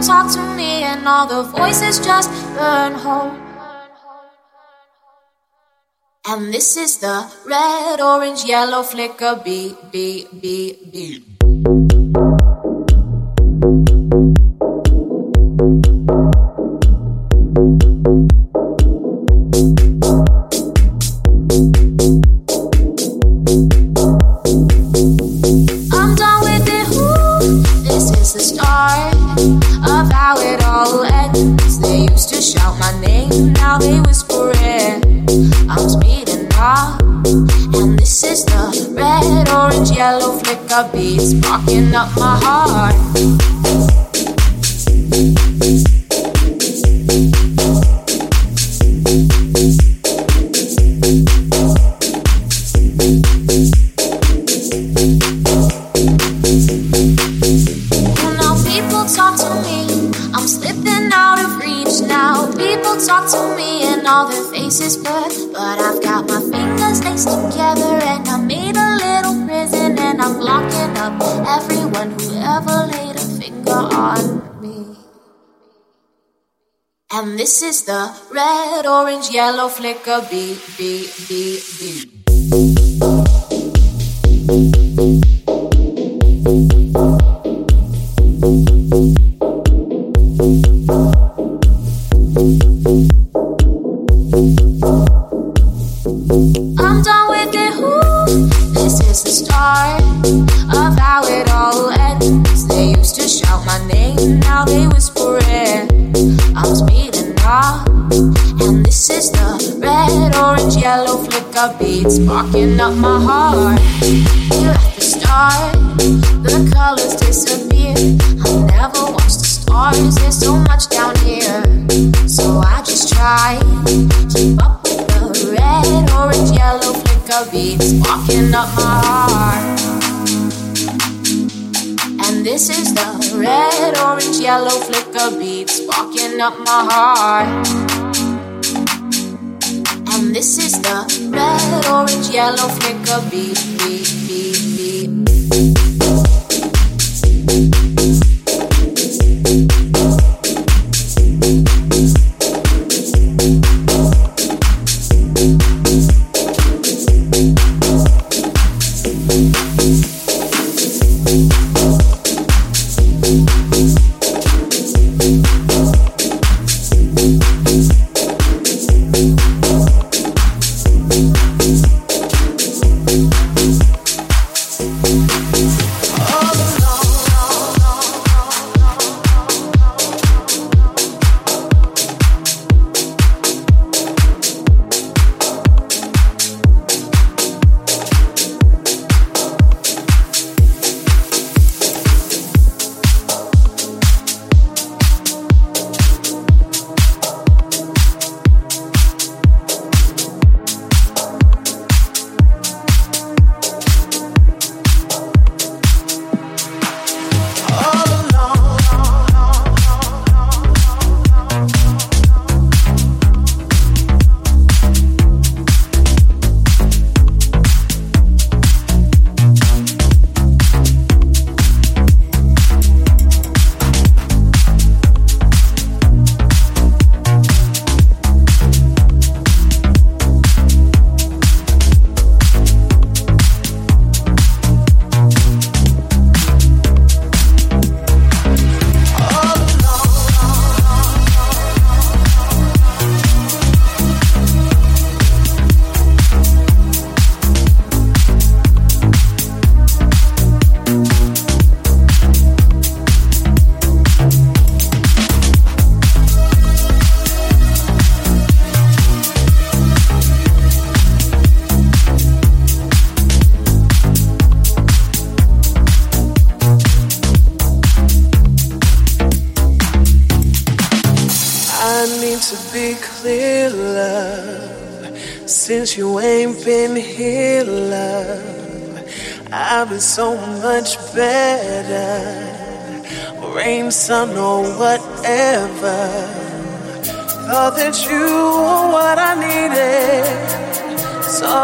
talk to me, and all the voices just burn home. And this is the red, orange, yellow flicker beat, beat, beat, beat. yellow flicker, beep, beep, beep, beep.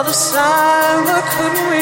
the sign couldn't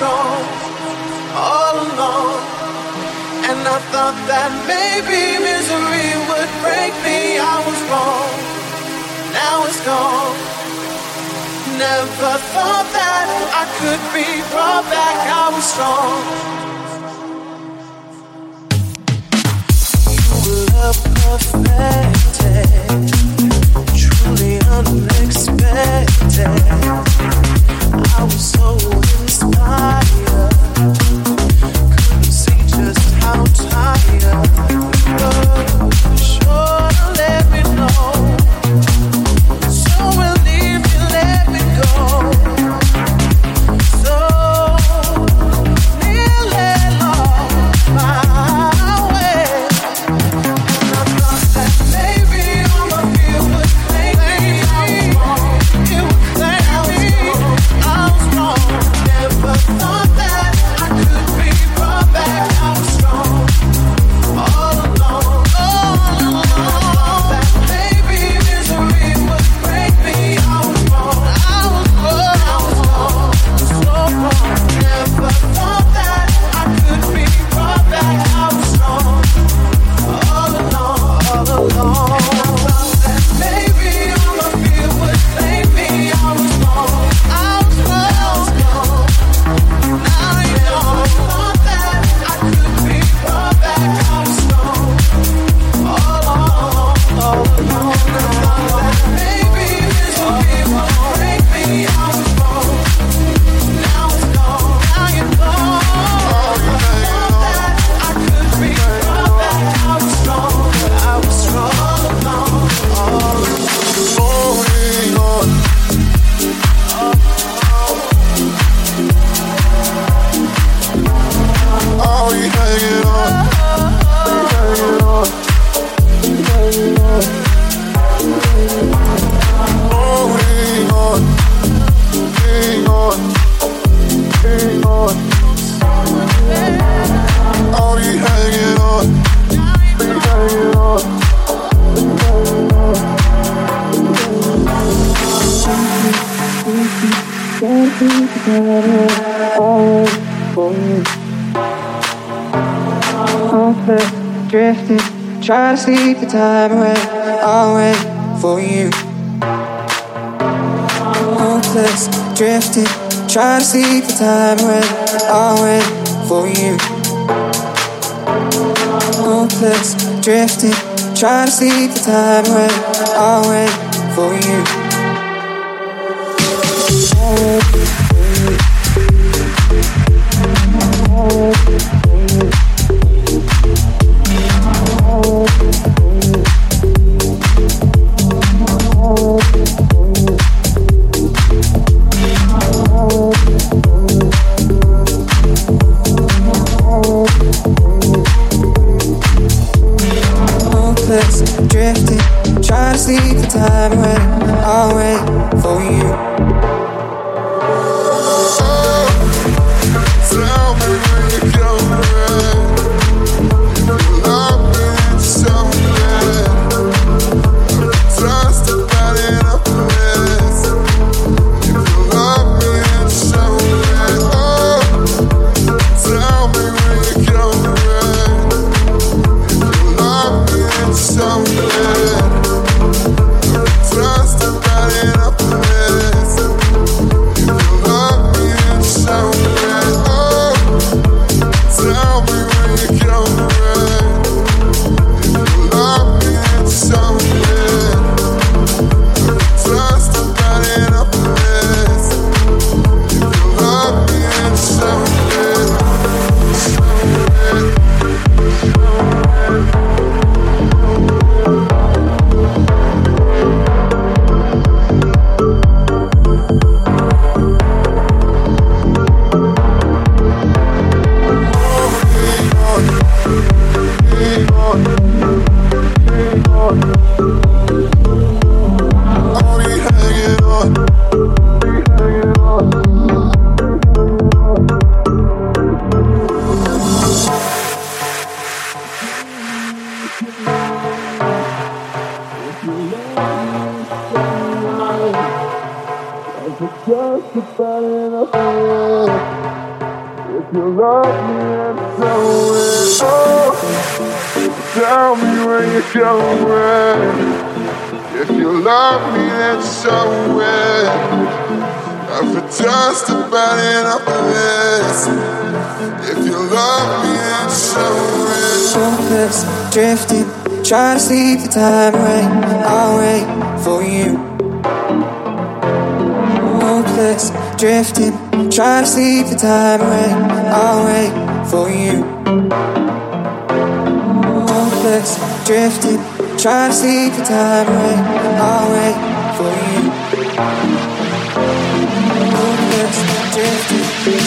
strong oh, all along. And I thought that maybe misery would break me. I was wrong. Now it's gone. Never thought that I could be brought back. I was strong. Love perfected, truly unexpected. I was so in start seek the time right.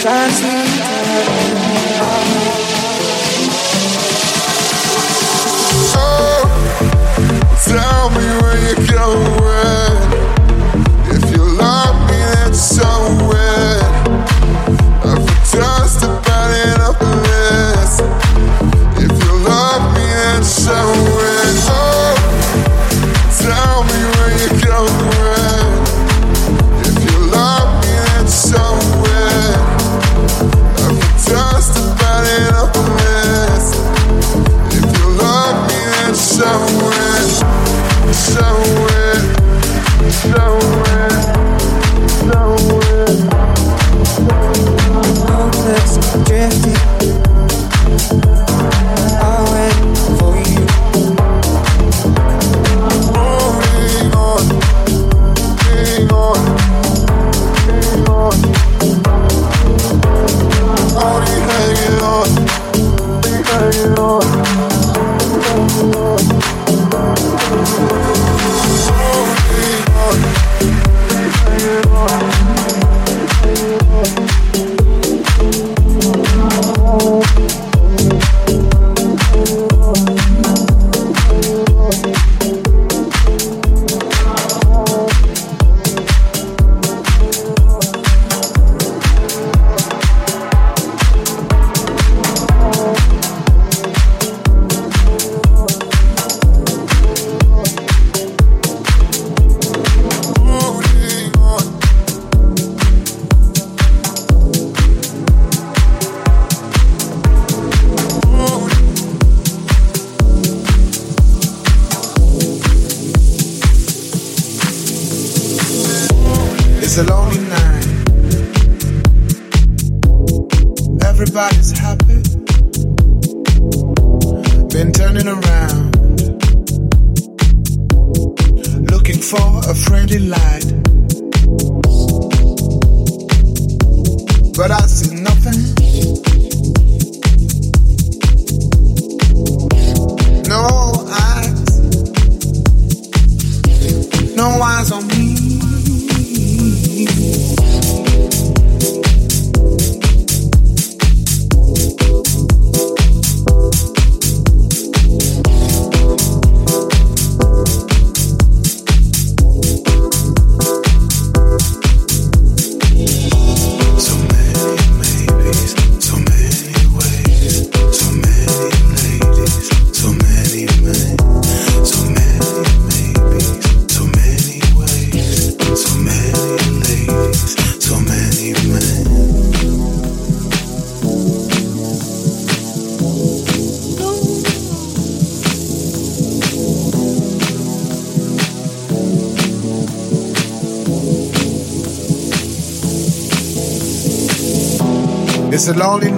Drifting, trying to It's a lonely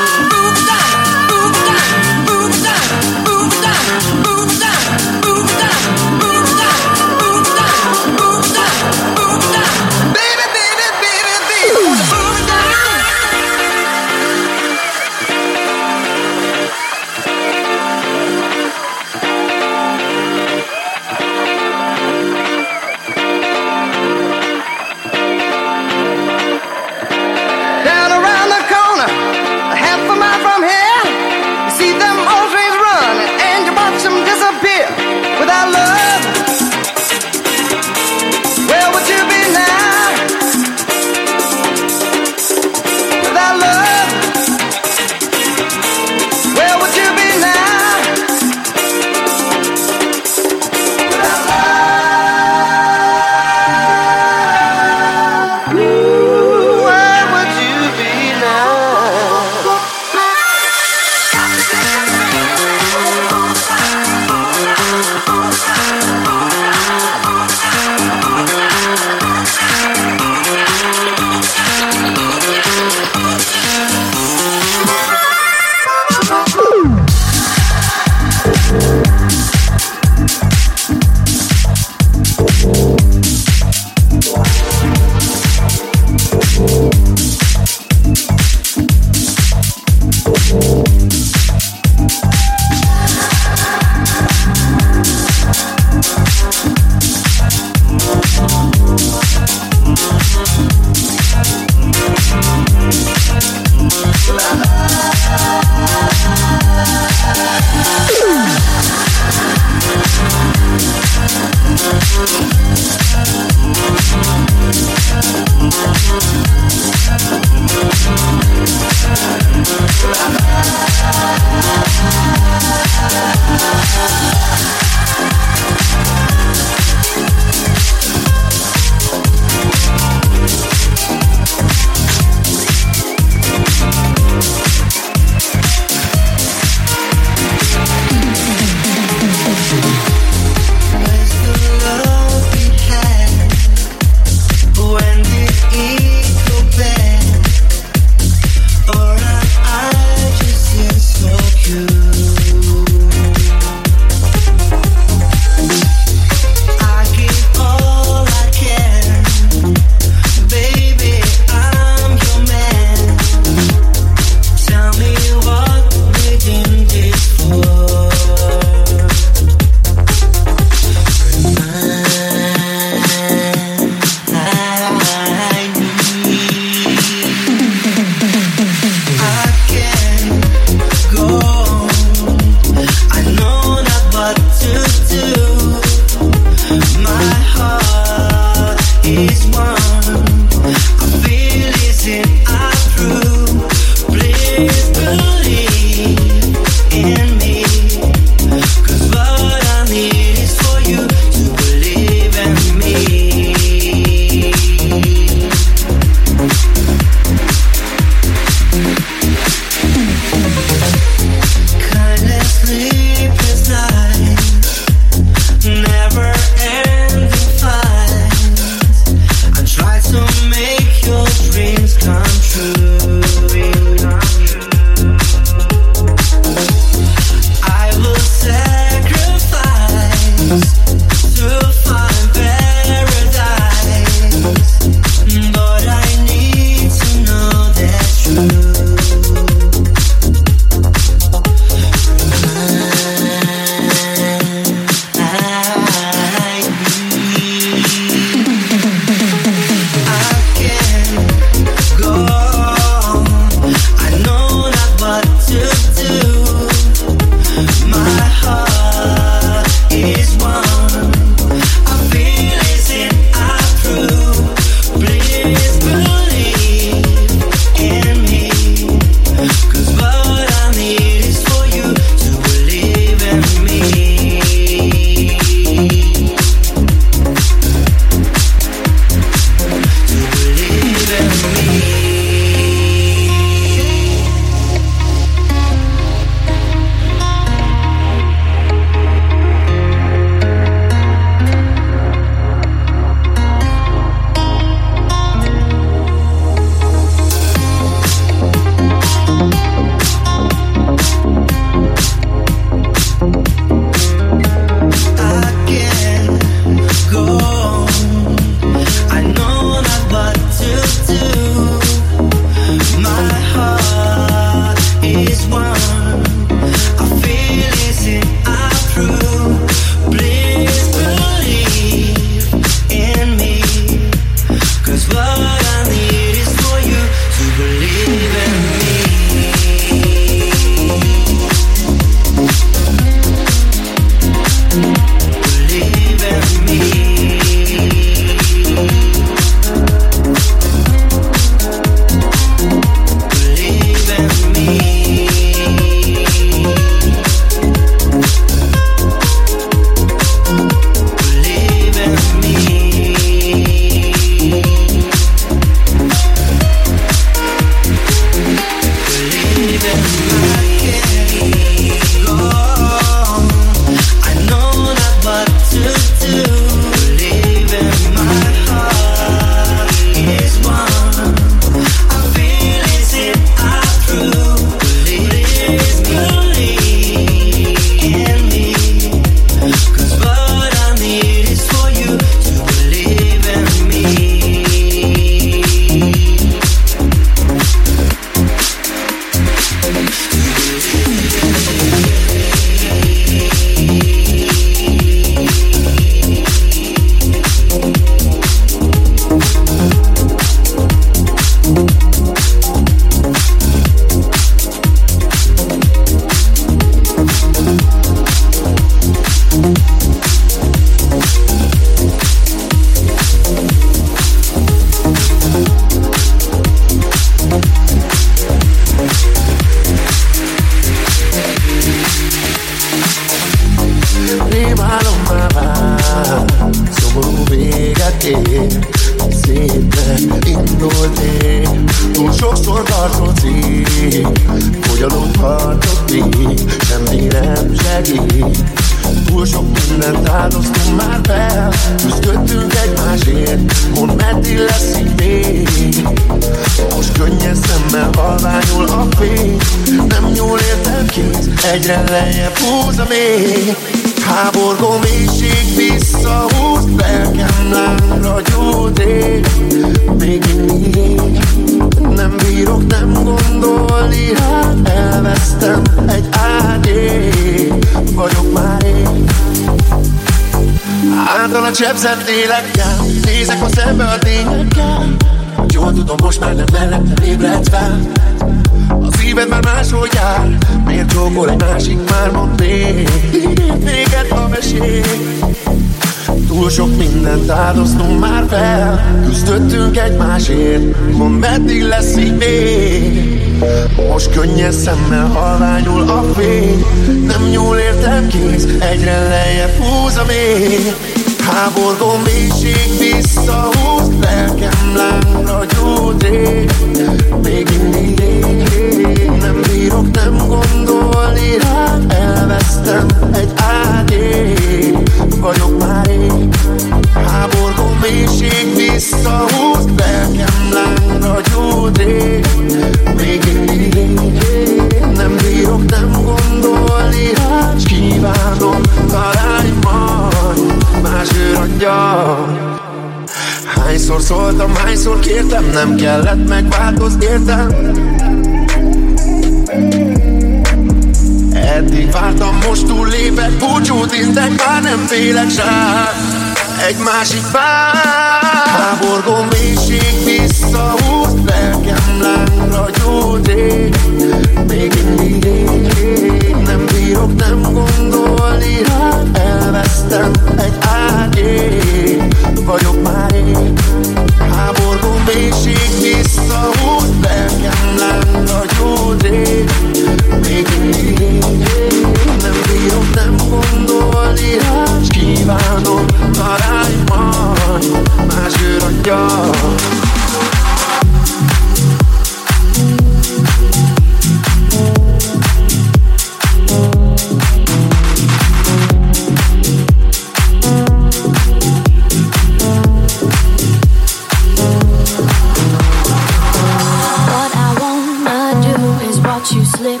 watch you slip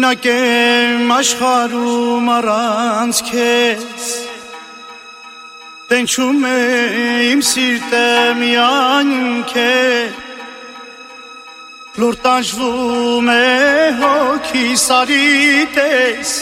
Մենակ եմ աշխարում առանց քեզ Տենչում է իմ սիրտը միայն քեզ Լուր տանջվում է հոգի սարի տես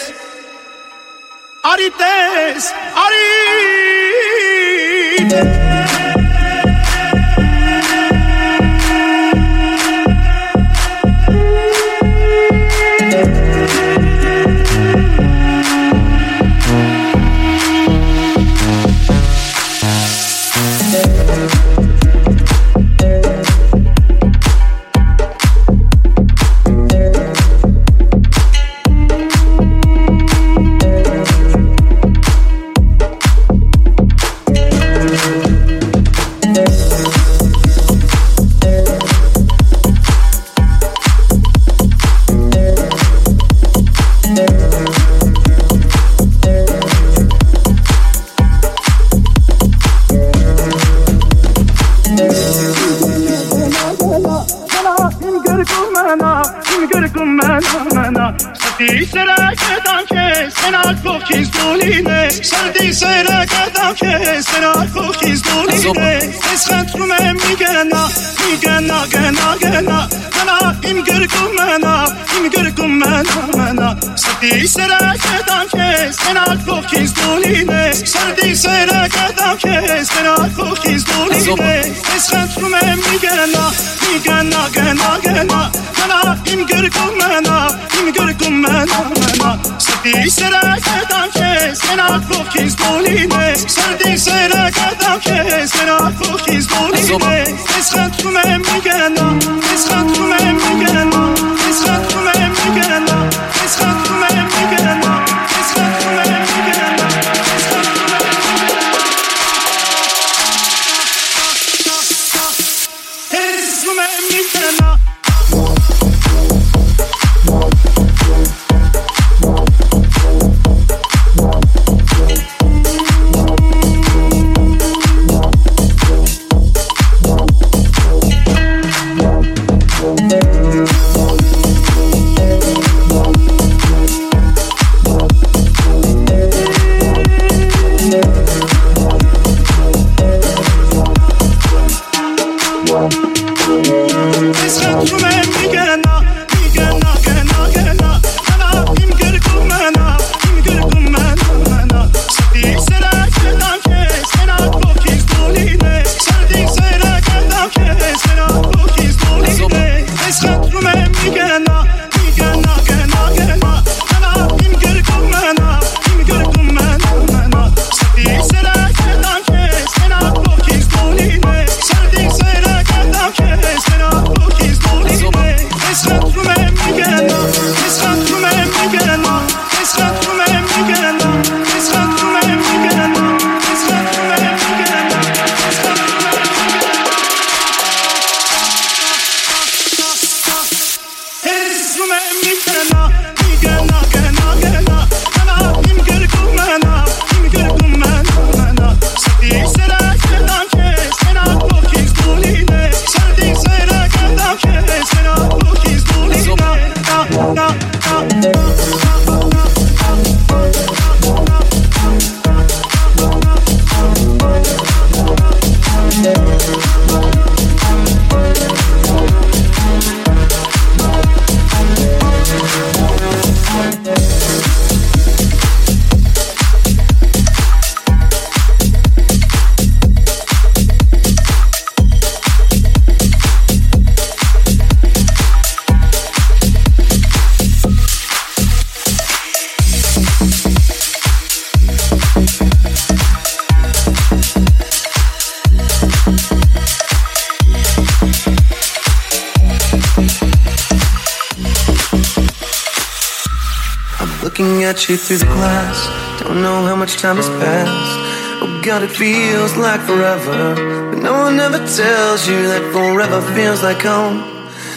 you through the glass. Don't know how much time has passed. Oh God, it feels like forever. But no one ever tells you that forever feels like home.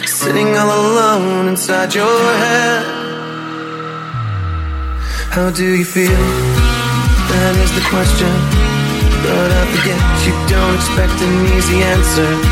Sitting all alone inside your head. How do you feel? That is the question. But I forget you don't expect an easy answer.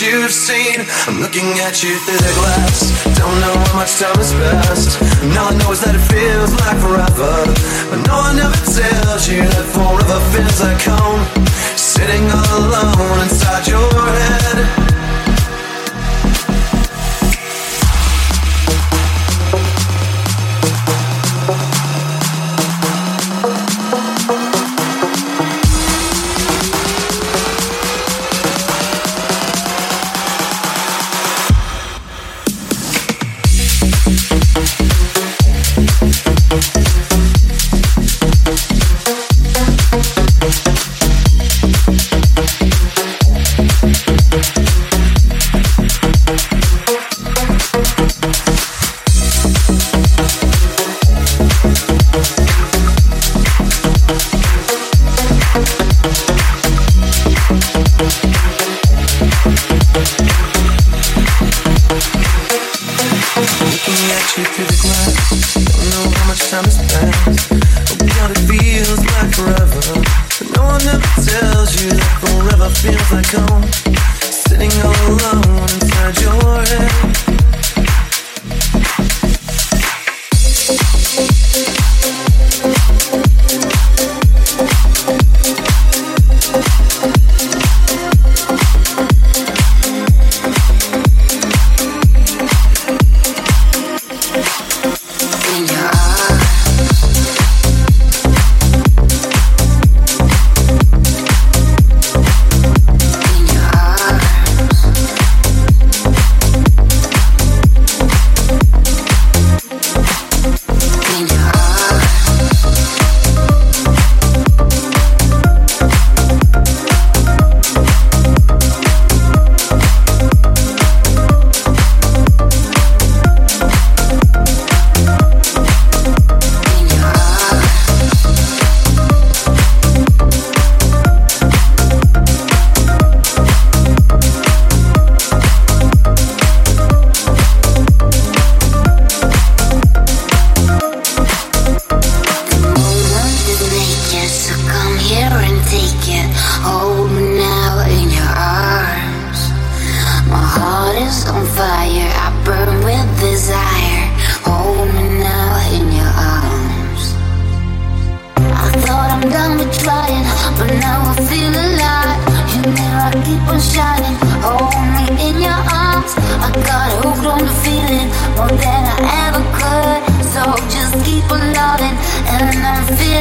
You've seen. I'm looking at you through the glass. Don't know how much time has passed. And all I know is that it feels like forever. But no one ever tells you that forever feels like home. Sitting all alone inside your head.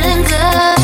Feeling good.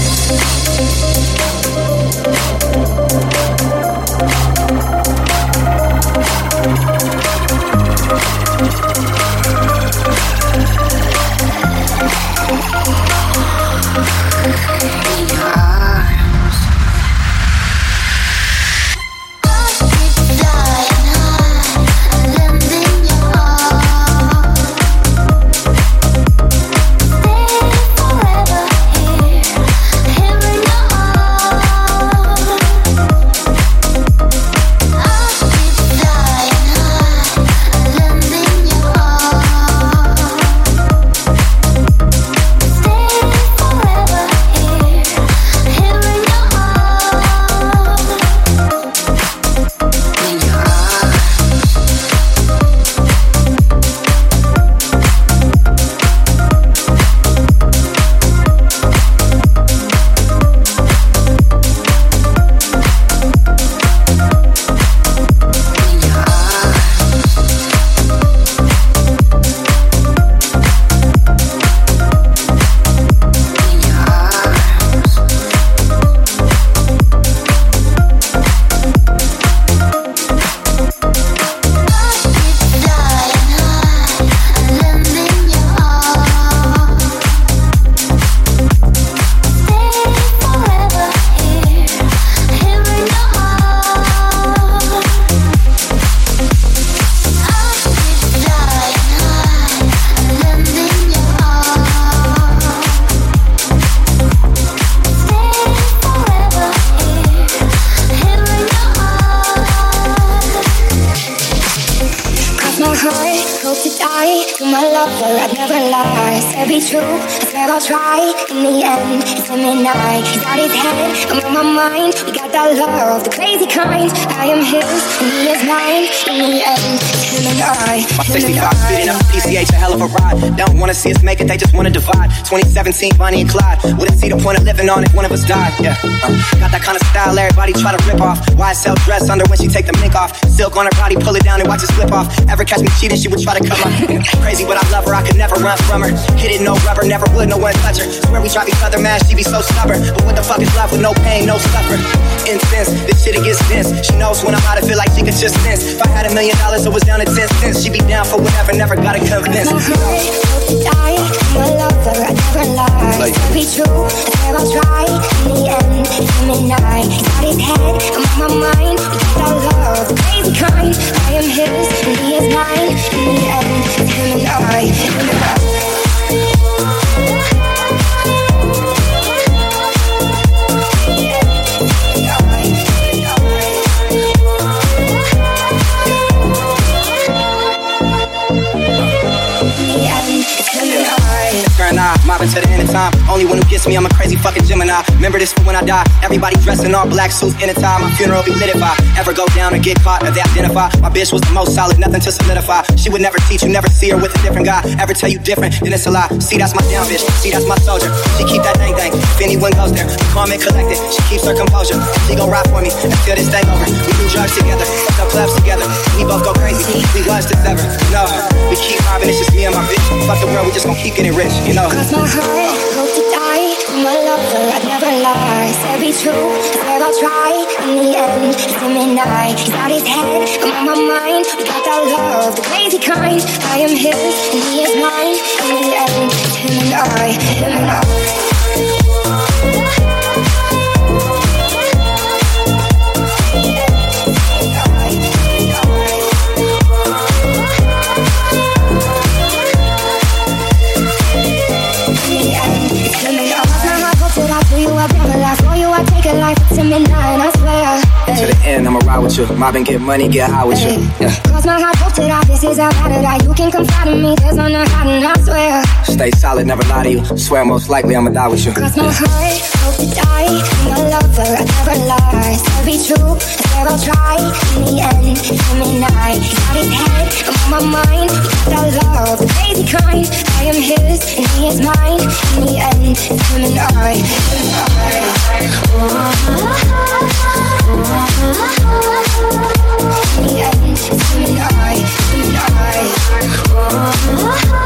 2017, Bonnie and Clyde. Wouldn't see the point of living on if one of us died. Yeah, uh, got that kind of style everybody try to rip off. YSL dress under when she take the mink off. Silk on her body, pull it down and watch it slip off. Ever catch me cheating, she would try to come up. Crazy, but I love her, I could never run from her. Hit it, no rubber, never would, no one touch her. Swear we drive each other mad, she be so stubborn. But what the fuck is love with no pain, no suffering? Intense, this shit it gets dense. She knows when I'm out, I feel like she could just sense. If I had a million dollars, it was down to 10 cents. She be down for whatever, never gotta convince. My heart, hope to die. My lover, I never lie. Like- be true, I swear I'll try. In the end, it's him and I. He's got his head, I'm on my mind. We got that love, crazy kind. I am his, and he is mine. In the end, it's him and I. Him and I. The end of time. Only one who gets me, I'm a crazy fucking Gemini. Remember this for when I die. Everybody dressed in all black suits in a tie. My funeral be lit if I ever go down or get caught or they identify. My bitch was the most solid, nothing to solidify. She would never teach you, never see her with a different guy. Ever tell you different, then it's a lie. See, that's my down bitch. See, that's my soldier. She keep that thing thing. If anyone goes there, calm and collected. She keeps her composure. She gon' ride for me until this thing over. We do drugs together, up clubs together. We both go crazy. We was to sever. No, we keep mobbing. It's just me and my bitch. Fuck the world, we just gon' keep getting rich. You know. Cross my heart, hope to die. My lover, I'd never lie. Said be true, I swear I'll try. In the end, it's him and I. He's got his head, I'm on my mind. We got that love, the crazy kind. I am his, and he is mine. In the end, it's him and I. Him and I. To the end, I'ma ride with you. Mob and get money, get high with you. Yeah. Cross my heart, hope to die. This is how bad it I. You can confide in me. There's no not hiding, I swear. Stay solid, never lie to you. Swear most likely I'ma die with you. Cross my heart, hope to die. My lover, I never lie. Said be true, I swear I'll try. In the end, him and I. Got his head, I'm on my mind. That love, the crazy kind. I am his, and he is mine. In the end, him and I. I. In the end, him and I. Him and Now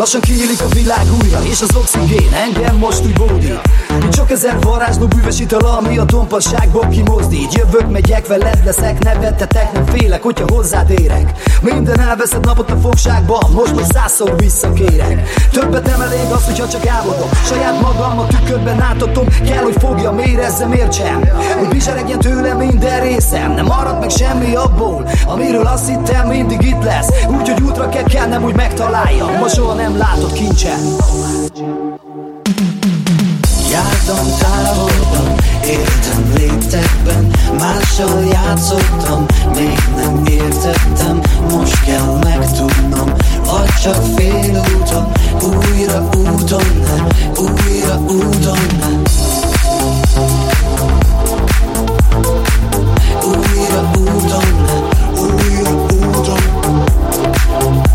Lassan kinyílik a világ újra, és az oxigén engem most úgy bódít Csak ezer varázsló bűvös ital, ami a tompasságból kimozdít. Jövök, megyek, veled leszek, nevettetek, nem félek, hogyha hozzád érek. Minden elveszett napot a fogságban, most még százszor visszakérek. Többet nem elég az, hogyha csak álmodom Saját magam a tükörben átadom, kell, hogy fogjam, érezzem, értsem. Hogy bizseregjen tőlem minden részem, nem marad meg semmi abból Amiről azt hittem, mindig itt lesz. Úgyhogy útra kell kelnem, hogy megtaláljam. Ma soha nem látott kincsen Jártam távolban, éltem léptekben Mással játszottam, még nem értettem Most kell megtudnom, vagy csak fél úton Újra úton, ne, újra úton, ne. Újra úton, ne, újra úton. Újra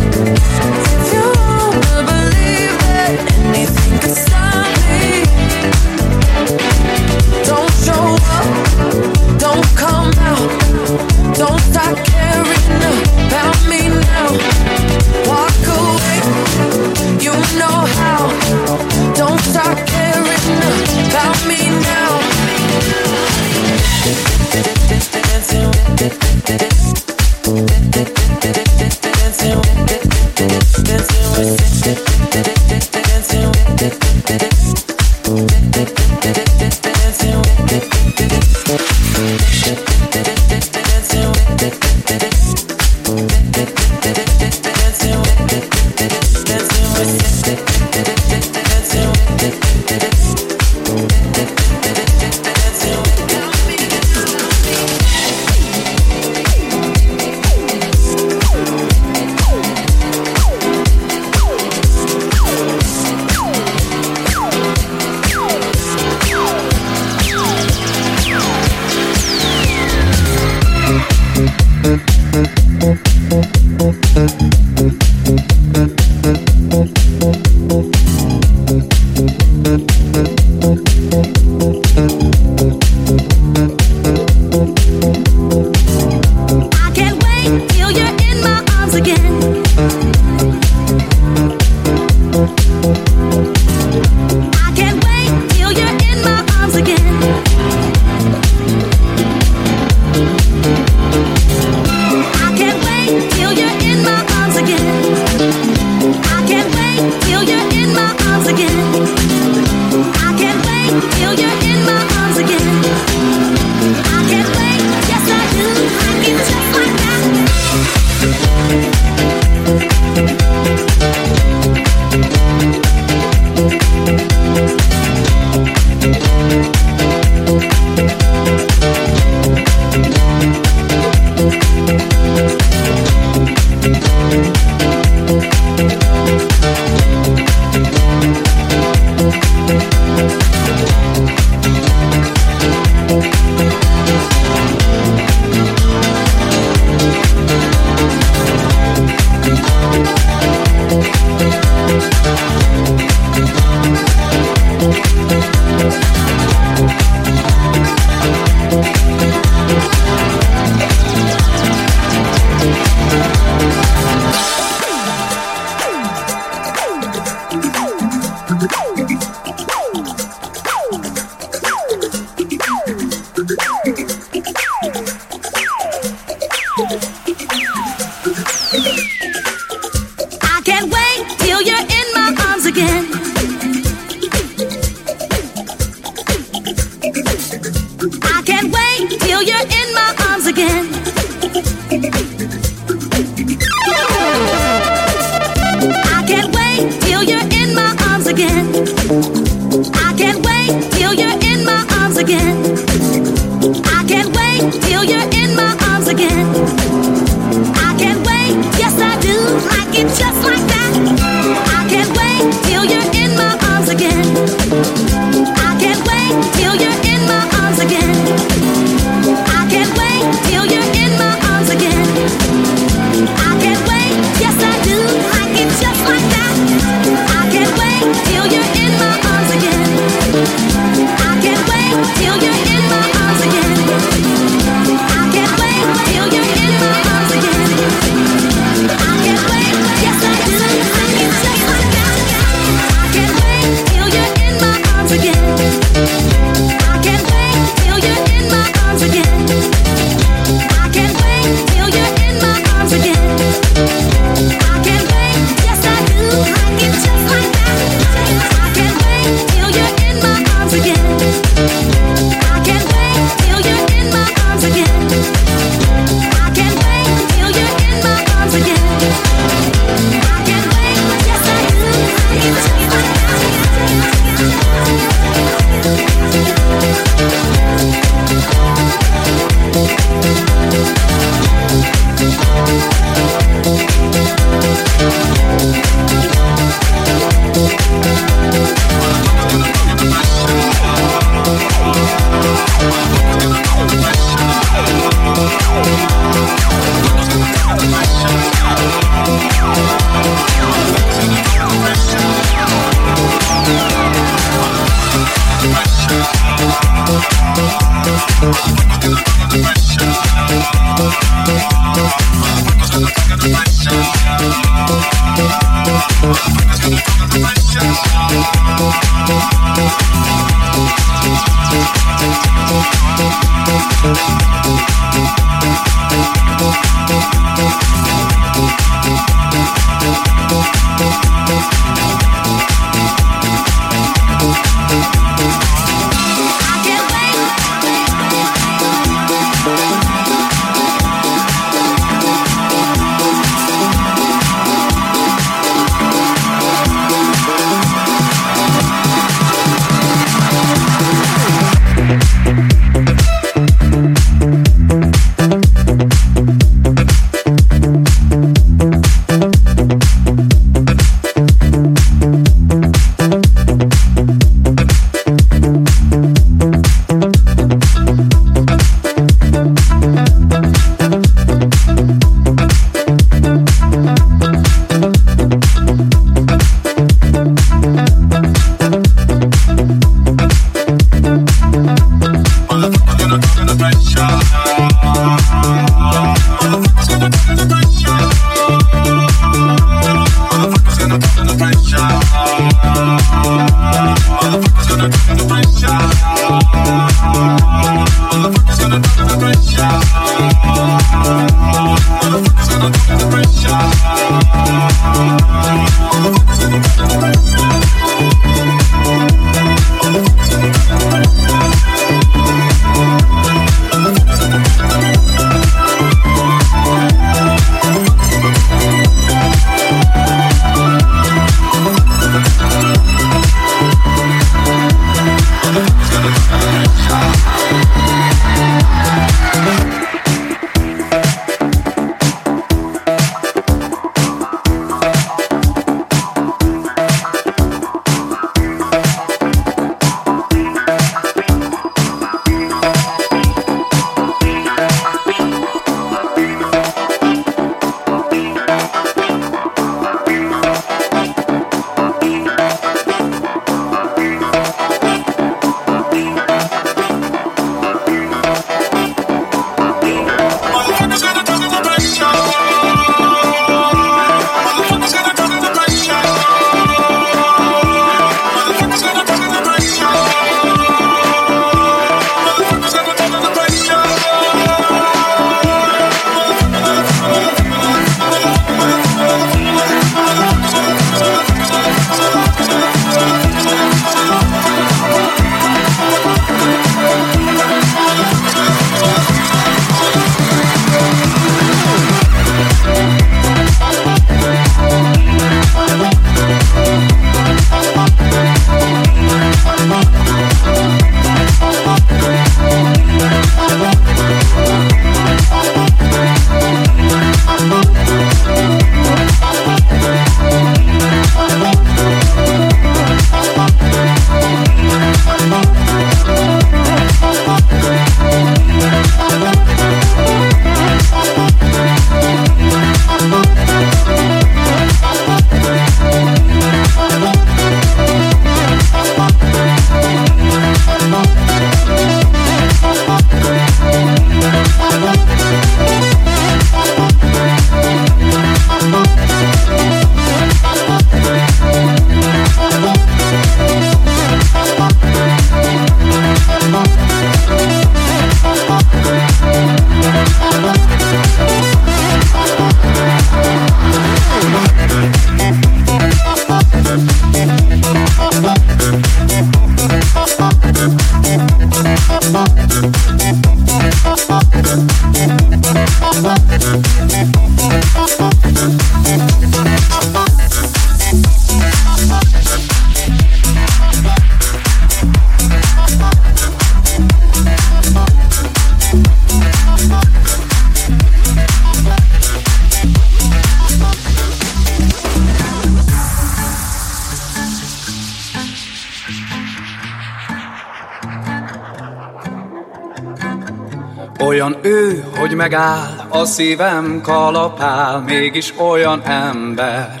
megáll, a szívem kalapál, mégis olyan ember.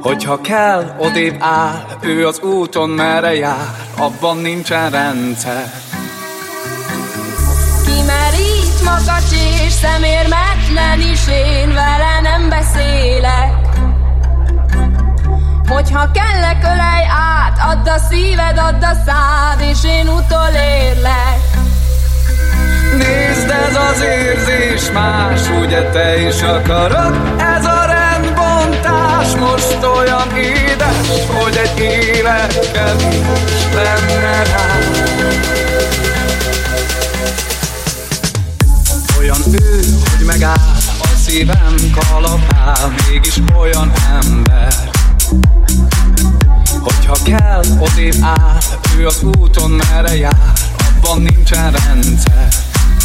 Hogyha kell, odébb áll, ő az úton merre jár, abban nincsen rendszer. Kimerít makacs és szemérmetlen is, én vele nem beszélek. Hogyha kell, ölej át, add a szíved, add a szád, és én utolérlek. Nézd ez az érzés más, ugye te is akarod? Ez a rendbontás most olyan édes, hogy egy élet kevés lenne rá. Olyan ő, hogy megáll a szívem kalapál, mégis olyan ember, Hogyha kell, odébb áll, ő az úton merre jár, abban nincsen rendszer.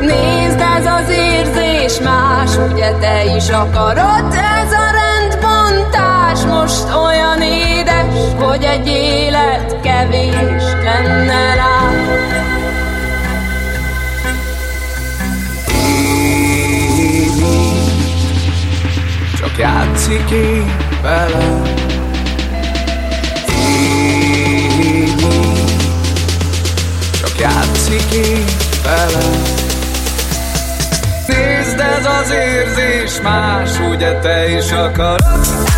Nézd, ez az érzés más, ugye te is akarod, ez a rendbontás most olyan édes, hogy egy élet kevés lenne rá. Éni, csak játszik én velem. Csak játszik én bele. Nézd ez az érzés más, ugye te is akarod?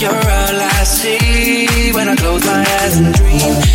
You're all I see when I close my eyes and dream.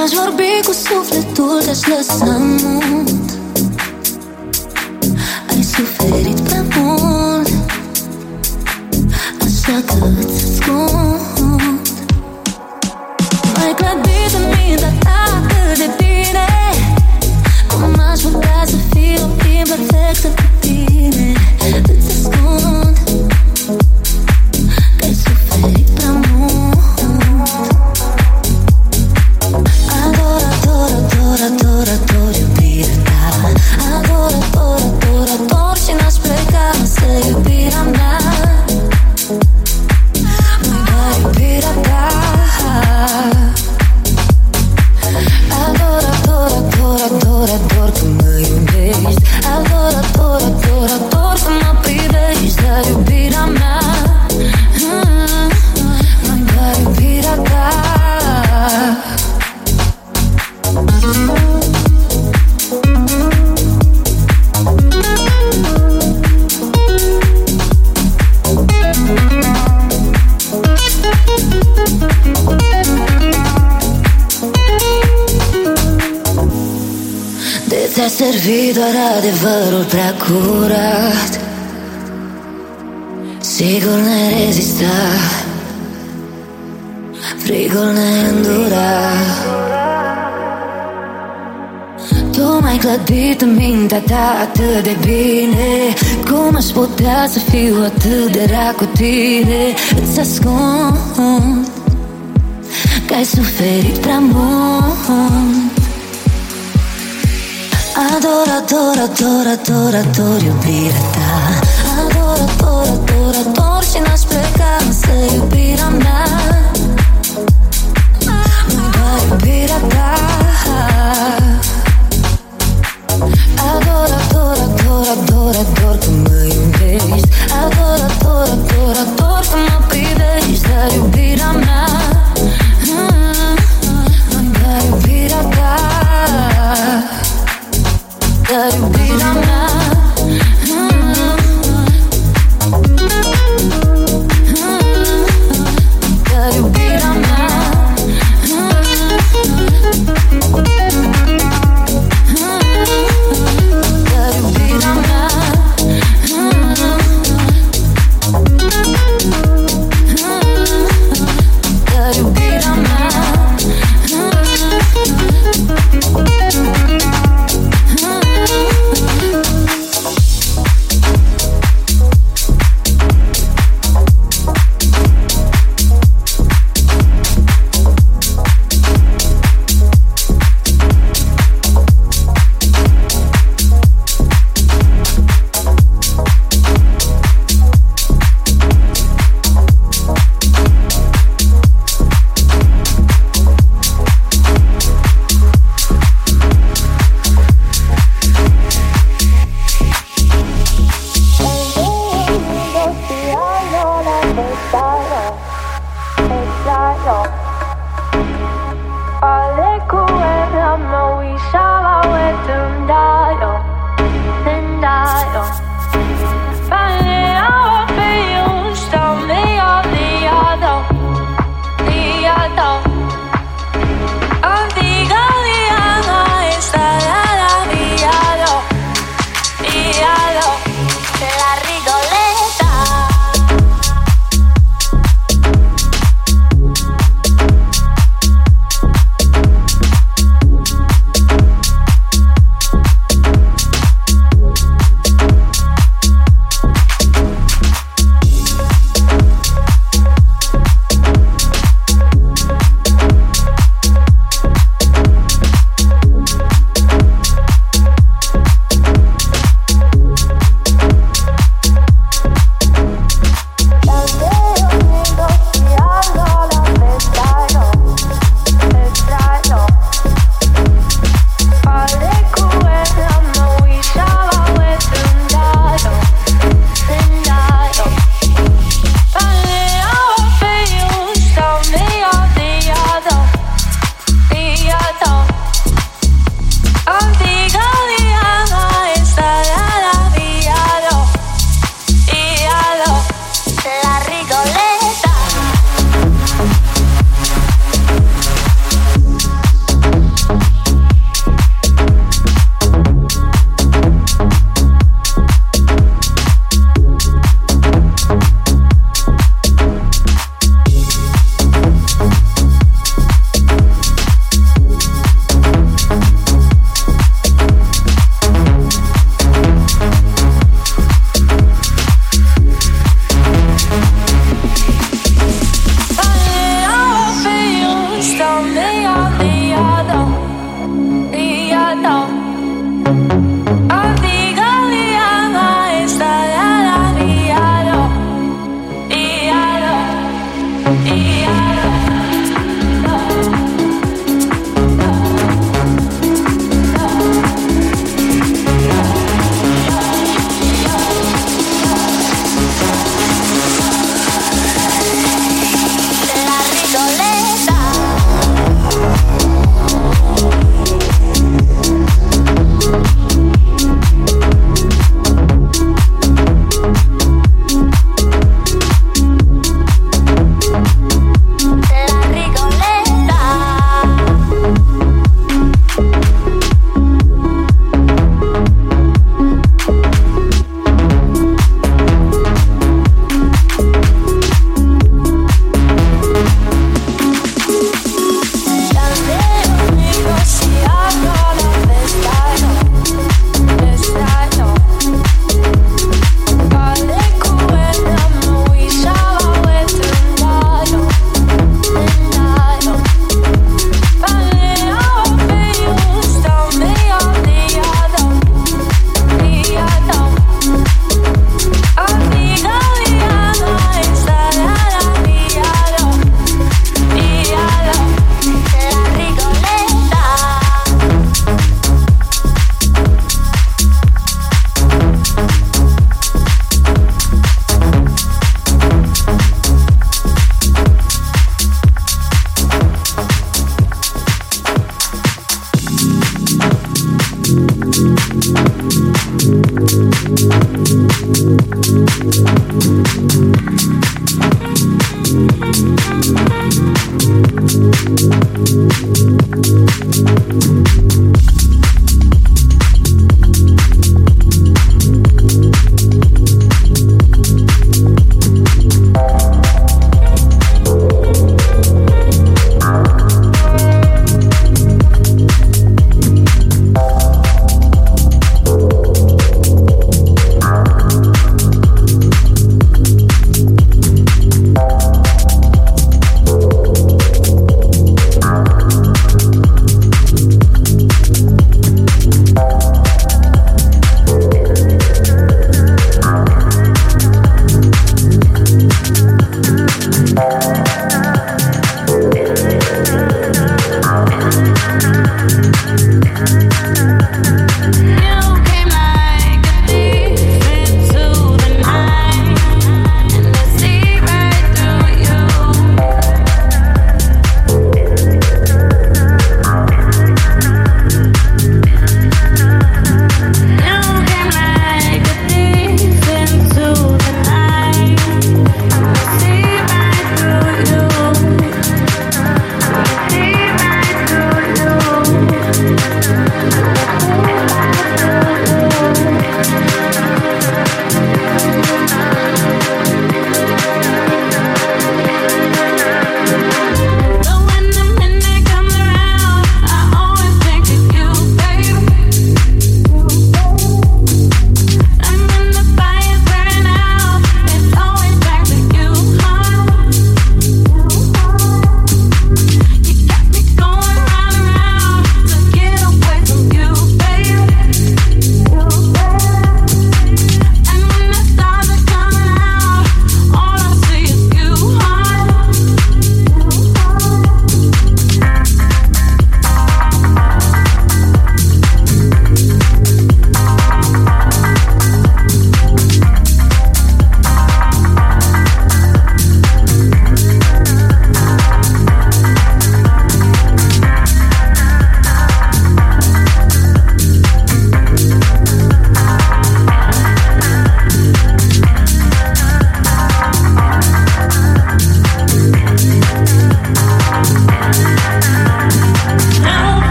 Mi-aș vorbi cu sufletul, te-aș lăsa mut Ai suferit prea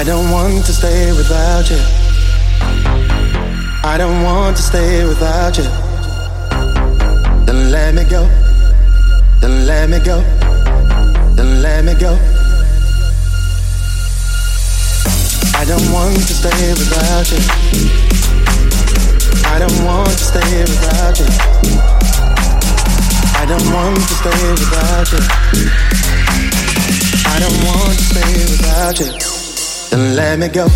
I don't want to stay without you. I don't want to stay without you. Then let me go. Then let me go. Then let me go. I don't want to stay without you. I don't want to stay without you. I don't want to stay without you. I don't want to stay without you and let me go.